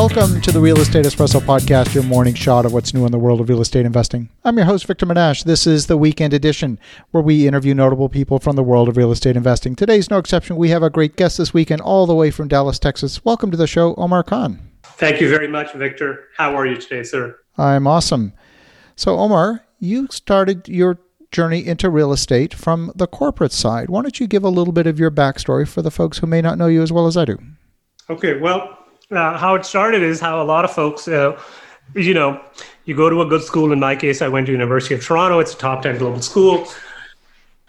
Welcome to the Real Estate Espresso Podcast, your morning shot of what's new in the world of real estate investing. I'm your host, Victor Menasce. This is the weekend edition where we interview notable people from the world of real estate investing. Today's no exception. We have a great guest this weekend, all the way from Dallas, Texas. Welcome to the show, Omar Khan. Thank you very much, Victor. How are you today, sir? I'm awesome. So, Omar, you started your journey into real estate from the corporate side. Why don't you give a little bit of your backstory for the folks who may not know you as well as I do? Okay, well, uh, how it started is how a lot of folks, uh, you know, you go to a good school. In my case, I went to University of Toronto. It's a top 10 global school.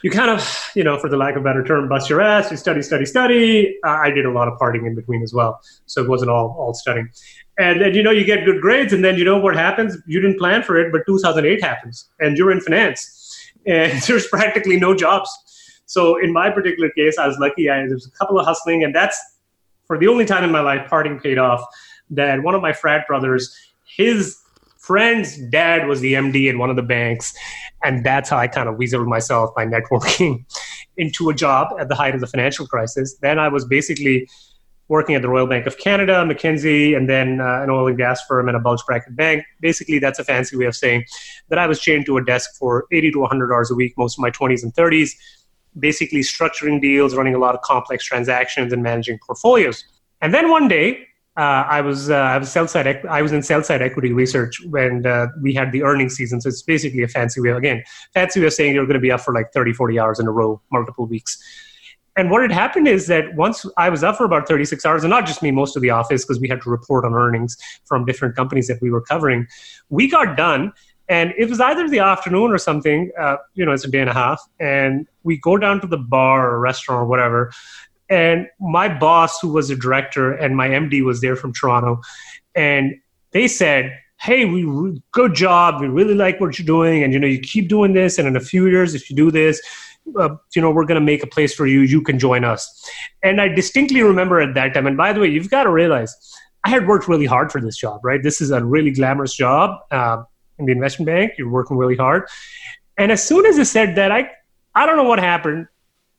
You kind of, you know, for the lack of a better term, bust your ass. You study, study, study. Uh, I did a lot of partying in between as well, so it wasn't all all studying. And then you know you get good grades, and then you know what happens. You didn't plan for it, but 2008 happens, and you're in finance, and there's practically no jobs. So in my particular case, I was lucky. I, there was a couple of hustling, and that's for the only time in my life, parting paid off. That one of my frat brothers, his friend's dad was the MD in one of the banks, and that's how I kind of weaseled myself by networking into a job at the height of the financial crisis. Then I was basically working at the Royal Bank of Canada, McKinsey, and then uh, an oil and gas firm and a bulge bracket bank. Basically, that's a fancy way of saying that I was chained to a desk for 80 to 100 hours a week, most of my 20s and 30s basically structuring deals, running a lot of complex transactions, and managing portfolios. And then one day, uh, I was uh, I was sell side I was in sell side equity research when uh, we had the earnings season. So it's basically a fancy way again fancy way of saying you're going to be up for like 30, 40 hours in a row, multiple weeks. And what had happened is that once I was up for about 36 hours, and not just me, most of the office, because we had to report on earnings from different companies that we were covering, we got done and it was either the afternoon or something uh, you know it's a day and a half and we go down to the bar or restaurant or whatever and my boss who was a director and my md was there from toronto and they said hey we good job. We really like what you're doing and you know you keep doing this and in a few years if you do this uh, you know we're going to make a place for you. You can join us. And i distinctly remember at that time and by the way you've got to realize i had worked really hard for this job right? This is a really glamorous job. Uh, in the investment bank. You're working really hard. And as soon as I said that, I I don't know what happened,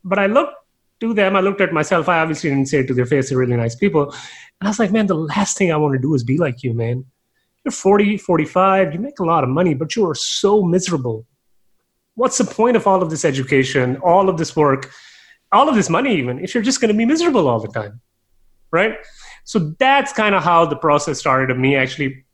but I looked to them. I looked at myself. I obviously didn't say it to their face. They're really nice people. And I was like, man, the last thing I want to do is be like you, man. You're 40, 45. You make a lot of money, but you are so miserable. What's the point of all of this education, all of this work, all of this money, even if you're just going to be miserable all the time? Right? So that's kind of how the process started of me actually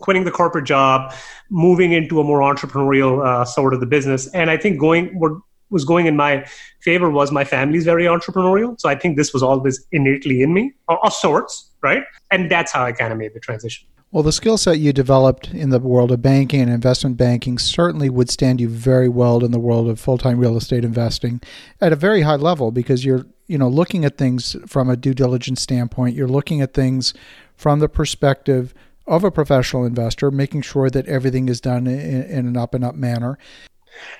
quitting the corporate job, moving into a more entrepreneurial uh, sort of the business. And I think going what was going in my favor was my family's very entrepreneurial. So I think this was always innately in me, of sorts, right? And that's how I kind of made the transition. Well, the skill set you developed in the world of banking and investment banking certainly would stand you very well in the world of full-time real estate investing at a very high level because you're, you know, looking at things from a due diligence standpoint. You're looking at things from the perspective of a professional investor, making sure that everything is done in, in an up and up manner?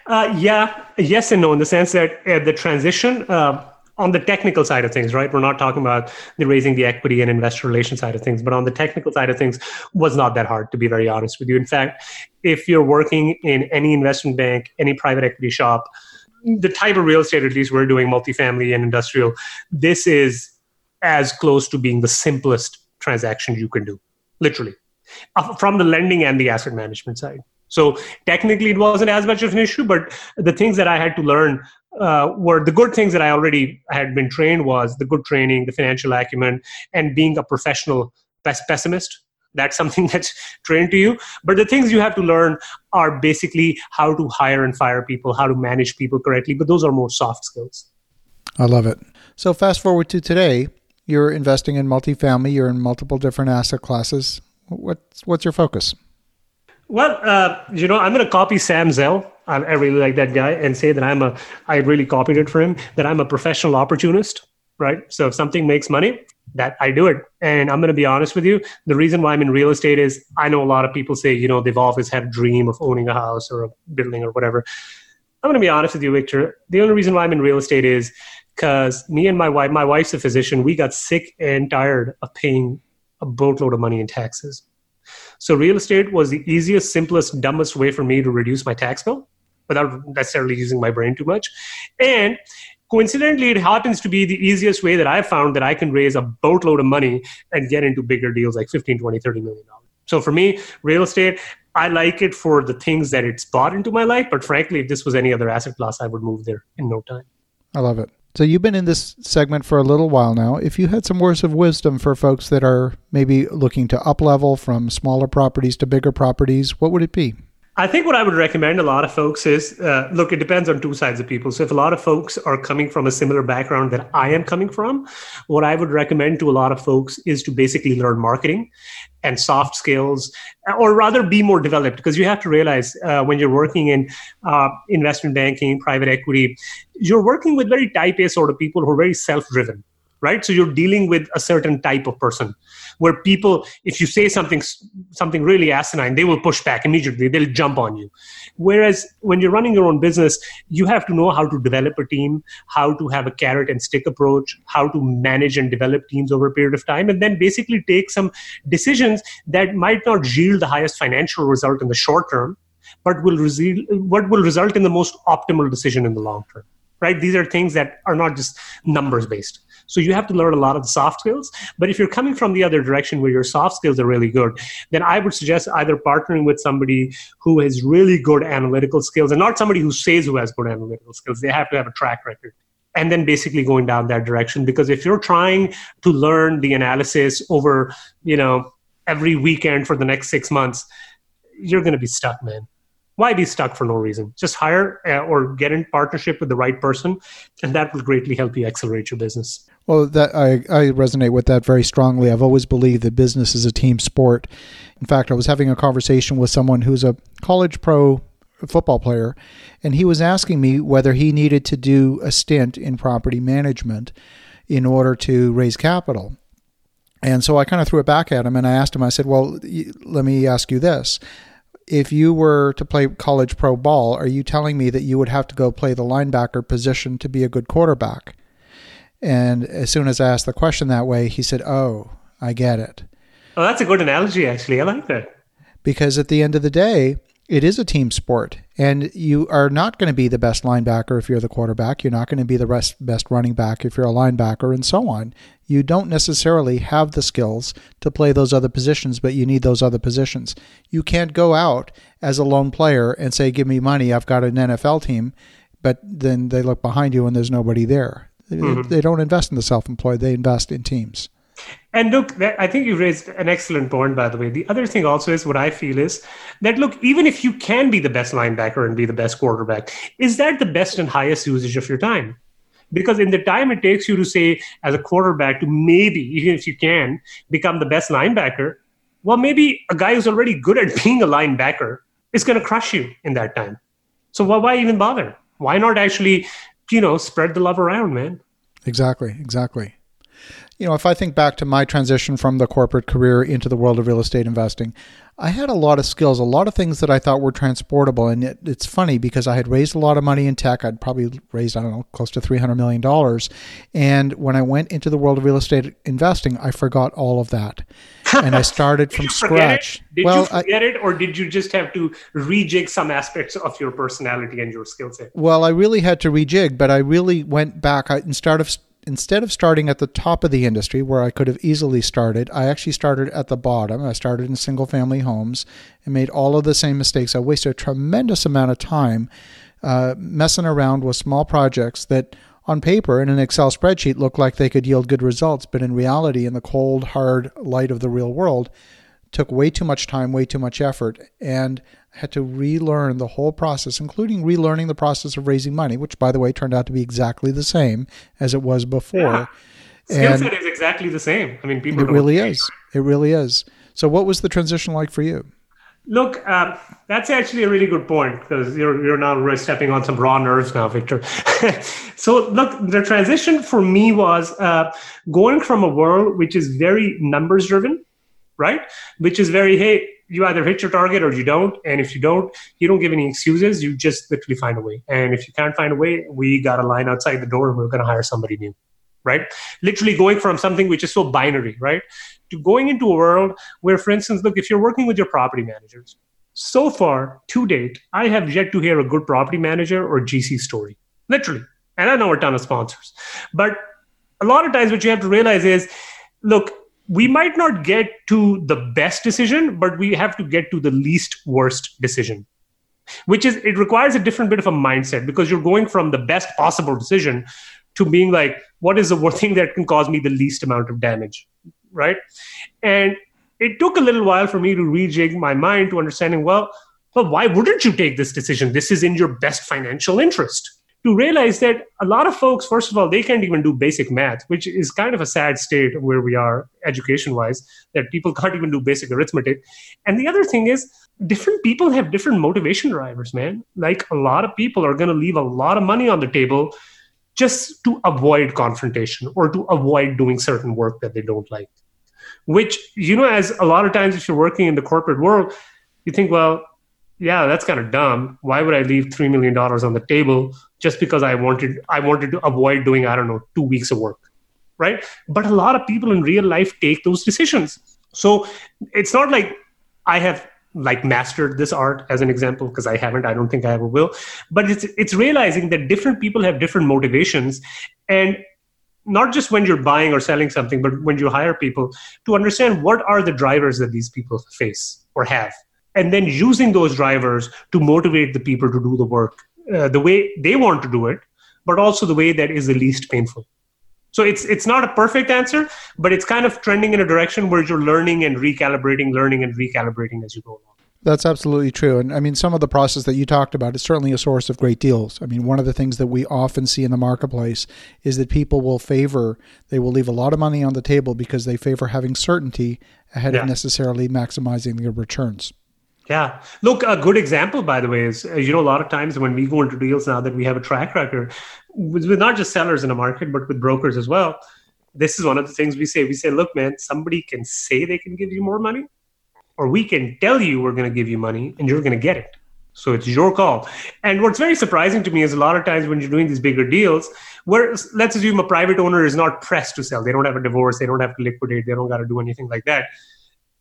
Uh, yeah, yes and no, in the sense that uh, the transition uh, on the technical side of things, right? We're not talking about the raising the equity and investor relation side of things, but on the technical side of things, was not that hard to be very honest with you. In fact, if you're working in any investment bank, any private equity shop, the type of real estate, at least we're doing multifamily and industrial, this is as close to being the simplest transaction you can do literally, uh, from the lending and the asset management side. So technically, it wasn't as much of an issue, but the things that I had to learn uh, were the good things that I already had been trained was the good training, the financial acumen, and being a professional pessimist. That's something that's trained to you. But the things you have to learn are basically how to hire and fire people, how to manage people correctly. But those are more soft skills. I love it. So fast forward to today, you're investing in multifamily. You're in multiple different asset classes. What's what's your focus? Well, uh, you know, I'm going to copy Sam Zell. I, I really like that guy, and say that I'm a. I really copied it for him. That I'm a professional opportunist, right? So if something makes money, that I do it. And I'm going to be honest with you. The reason why I'm in real estate is I know a lot of people say, you know, they've always had a dream of owning a house or a building or whatever. I'm going to be honest with you, Victor. The only reason why I'm in real estate is because me and my wife, my wife's a physician, we got sick and tired of paying a boatload of money in taxes. So real estate was the easiest, simplest, dumbest way for me to reduce my tax bill without necessarily using my brain too much. And coincidentally, it happens to be the easiest way that I've found that I can raise a boatload of money and get into bigger deals like 15, 20, 30 million dollars. So for me, real estate, I like it for the things that it's brought into my life. But frankly, if this was any other asset class, I would move there in no time. I love it. So you've been in this segment for a little while now. If you had some words of wisdom for folks that are maybe looking to up level from smaller properties to bigger properties, what would it be? I think what I would recommend a lot of folks is uh, look, it depends on two sides of people. So, if a lot of folks are coming from a similar background that I am coming from, what I would recommend to a lot of folks is to basically learn marketing and soft skills, or rather be more developed because you have to realize uh, when you're working in uh, investment banking, private equity, you're working with very type A sort of people who are very self driven right? So you're dealing with a certain type of person where people if you say something something really asinine they will push back immediately. They'll jump on you. Whereas when you're running your own business you have to know how to develop a team how to have a carrot and stick approach how to manage and develop teams over a period of time and then basically take some decisions that might not yield the highest financial result in the short term but will result what will result in the most optimal decision in the long term right? These are things that are not just numbers based so you have to learn a lot of soft skills. But if you're coming from the other direction where your soft skills are really good, then I would suggest either partnering with somebody who has really good analytical skills and not somebody who says who has good analytical skills. They have to have a track record and then basically going down that direction because if you're trying to learn the analysis over you know every weekend for the next six months you're going to be stuck man why be stuck for no reason? Just hire uh, or get in partnership with the right person, and that will greatly help you accelerate your business. Well, that I, I resonate with that very strongly. I've always believed that business is a team sport. In fact, I was having a conversation with someone who's a college pro football player, and he was asking me whether he needed to do a stint in property management in order to raise capital. And so I kind of threw it back at him and I asked him, I said, Well, let me ask you this if you were to play college pro ball, are you telling me that you would have to go play the linebacker position to be a good quarterback? And as soon as I asked the question that way, he said, Oh, I get it. Oh, that's a good analogy, actually. I like that. Because at the end of the day, it is a team sport, and you are not going to be the best linebacker if you're the quarterback. You're not going to be the rest, best running back if you're a linebacker, and so on. You don't necessarily have the skills to play those other positions, but you need those other positions. You can't go out as a lone player and say, "Give me money. I've got an NFL team," but then they look behind you and there's nobody there. Mm-hmm. They don't invest in the self-employed; they invest in teams. And look, I think you raised an excellent point, by the way. The other thing also is what I feel is that, look, even if you can be the best linebacker and be the best quarterback, is that the best and highest usage of your time? Because in the time it takes you to say, as a quarterback, to maybe, even if you can, become the best linebacker, well, maybe a guy who's already good at being a linebacker is going to crush you in that time. So why even bother? Why not actually, you know, spread the love around, man? Exactly, exactly you know, if I think back to my transition from the corporate career into the world of real estate investing, I had a lot of skills, a lot of things that I thought were transportable. And it, it's funny because I had raised a lot of money in tech. I'd probably raised, I don't know, close to $300 million. And when I went into the world of real estate investing, I forgot all of that. And I started from scratch. Did well, you forget I, it, or did you just have to rejig some aspects of your personality and your skill set? Well, I really had to rejig, but I really went back. I, instead of instead of starting at the top of the industry where I could have easily started, I actually started at the bottom. I started in single family homes and made all of the same mistakes. I wasted a tremendous amount of time uh, messing around with small projects that on paper in an Excel spreadsheet looked like they could yield good results, but in reality, in the cold, hard light of the real world, took way too much time, way too much effort, and had to relearn the whole process, including relearning the process of raising money, which, by the way, turned out to be exactly the same as it was before. Yeah. Skill set is exactly the same. I mean, people. It really is. It really is. So, what was the transition like for you? Look, uh, that's actually a really good point because you're you're now really stepping on some raw nerves now, Victor. so, look, the transition for me was uh, going from a world which is very numbers driven, right? Which is very hey, you either hit your target or you don't. And if you don't, you don't give any excuses. You just literally find a way. And if you can't find a way, we got a line outside the door and we're going to hire somebody new. Right? Literally going from something which is so binary, right? To going into a world where, for instance, look, if you're working with your property managers, so far to date, I have yet to hear a good property manager or GC story. Literally. And I know a ton of sponsors. But a lot of times, what you have to realize is look, we might not get to the best decision, but we have to get to the least worst decision, which is it requires a different bit of a mindset because you're going from the best possible decision to being like, what is the one thing that can cause me the least amount of damage? Right. And it took a little while for me to rejig my mind to understanding, well, but why wouldn't you take this decision? This is in your best financial interest. To realize that a lot of folks, first of all, they can't even do basic math, which is kind of a sad state where we are education wise, that people can't even do basic arithmetic. And the other thing is, different people have different motivation drivers, man. Like a lot of people are going to leave a lot of money on the table just to avoid confrontation or to avoid doing certain work that they don't like. Which, you know, as a lot of times if you're working in the corporate world, you think, well, yeah, that's kind of dumb. Why would I leave three million dollars on the table just because I wanted I wanted to avoid doing I don't know two weeks of work, right? But a lot of people in real life take those decisions. So it's not like I have like mastered this art as an example because I haven't. I don't think I ever will. But it's it's realizing that different people have different motivations, and not just when you're buying or selling something, but when you hire people to understand what are the drivers that these people face or have and then using those drivers to motivate the people to do the work uh, the way they want to do it but also the way that is the least painful so it's it's not a perfect answer but it's kind of trending in a direction where you're learning and recalibrating learning and recalibrating as you go along that's absolutely true. And I mean, some of the process that you talked about is certainly a source of great deals. I mean, one of the things that we often see in the marketplace is that people will favor, they will leave a lot of money on the table because they favor having certainty ahead yeah. of necessarily maximizing their returns. Yeah. Look, a good example, by the way, is uh, you know, a lot of times when we go into deals now that we have a track record with, with not just sellers in a market, but with brokers as well. This is one of the things we say. We say, look, man, somebody can say they can give you more money, or we can tell you we're going to give you money and you're going to get it. So it's your call. And what's very surprising to me is a lot of times when you're doing these bigger deals, where let's assume a private owner is not pressed to sell, they don't have a divorce, they don't have to liquidate, they don't got to do anything like that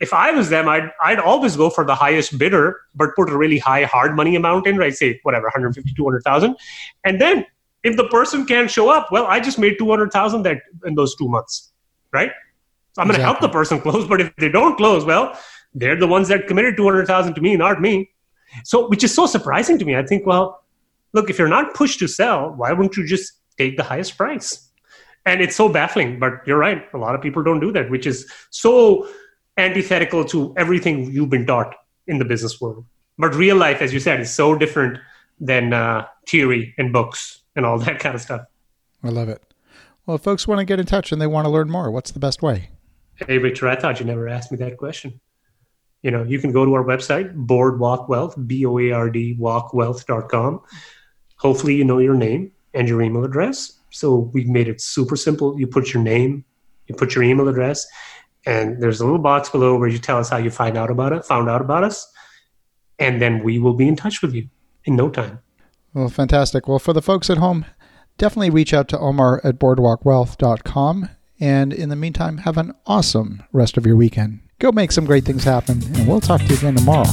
if I was them, I'd I'd always go for the highest bidder, but put a really high hard money amount in, right? Say whatever, 150, 200,000. And then if the person can't show up, well, I just made 200,000 that in those two months, right? So I'm going to help the person close, but if they don't close, well, they're the ones that committed 200,000 to me, not me. So, which is so surprising to me. I think, well, look, if you're not pushed to sell, why wouldn't you just take the highest price? And it's so baffling, but you're right. A lot of people don't do that, which is so antithetical to everything you've been taught in the business world. But real life, as you said, is so different than uh, theory and books and all that kind of stuff. I love it. Well, if folks want to get in touch and they want to learn more, what's the best way? Hey, Victor, I thought you never asked me that question. You know, you can go to our website, Boardwalk Wealth, B O A R D walkwealth.com. Hopefully, you know your name and your email address. So we've made it super simple. You put your name, you put your email address, and there's a little box below where you tell us how you find out about it, found out about us, and then we will be in touch with you in no time. Well, fantastic. Well, for the folks at home, definitely reach out to Omar at boardwalkwealth.com. And in the meantime, have an awesome rest of your weekend. Go make some great things happen, and we'll talk to you again tomorrow.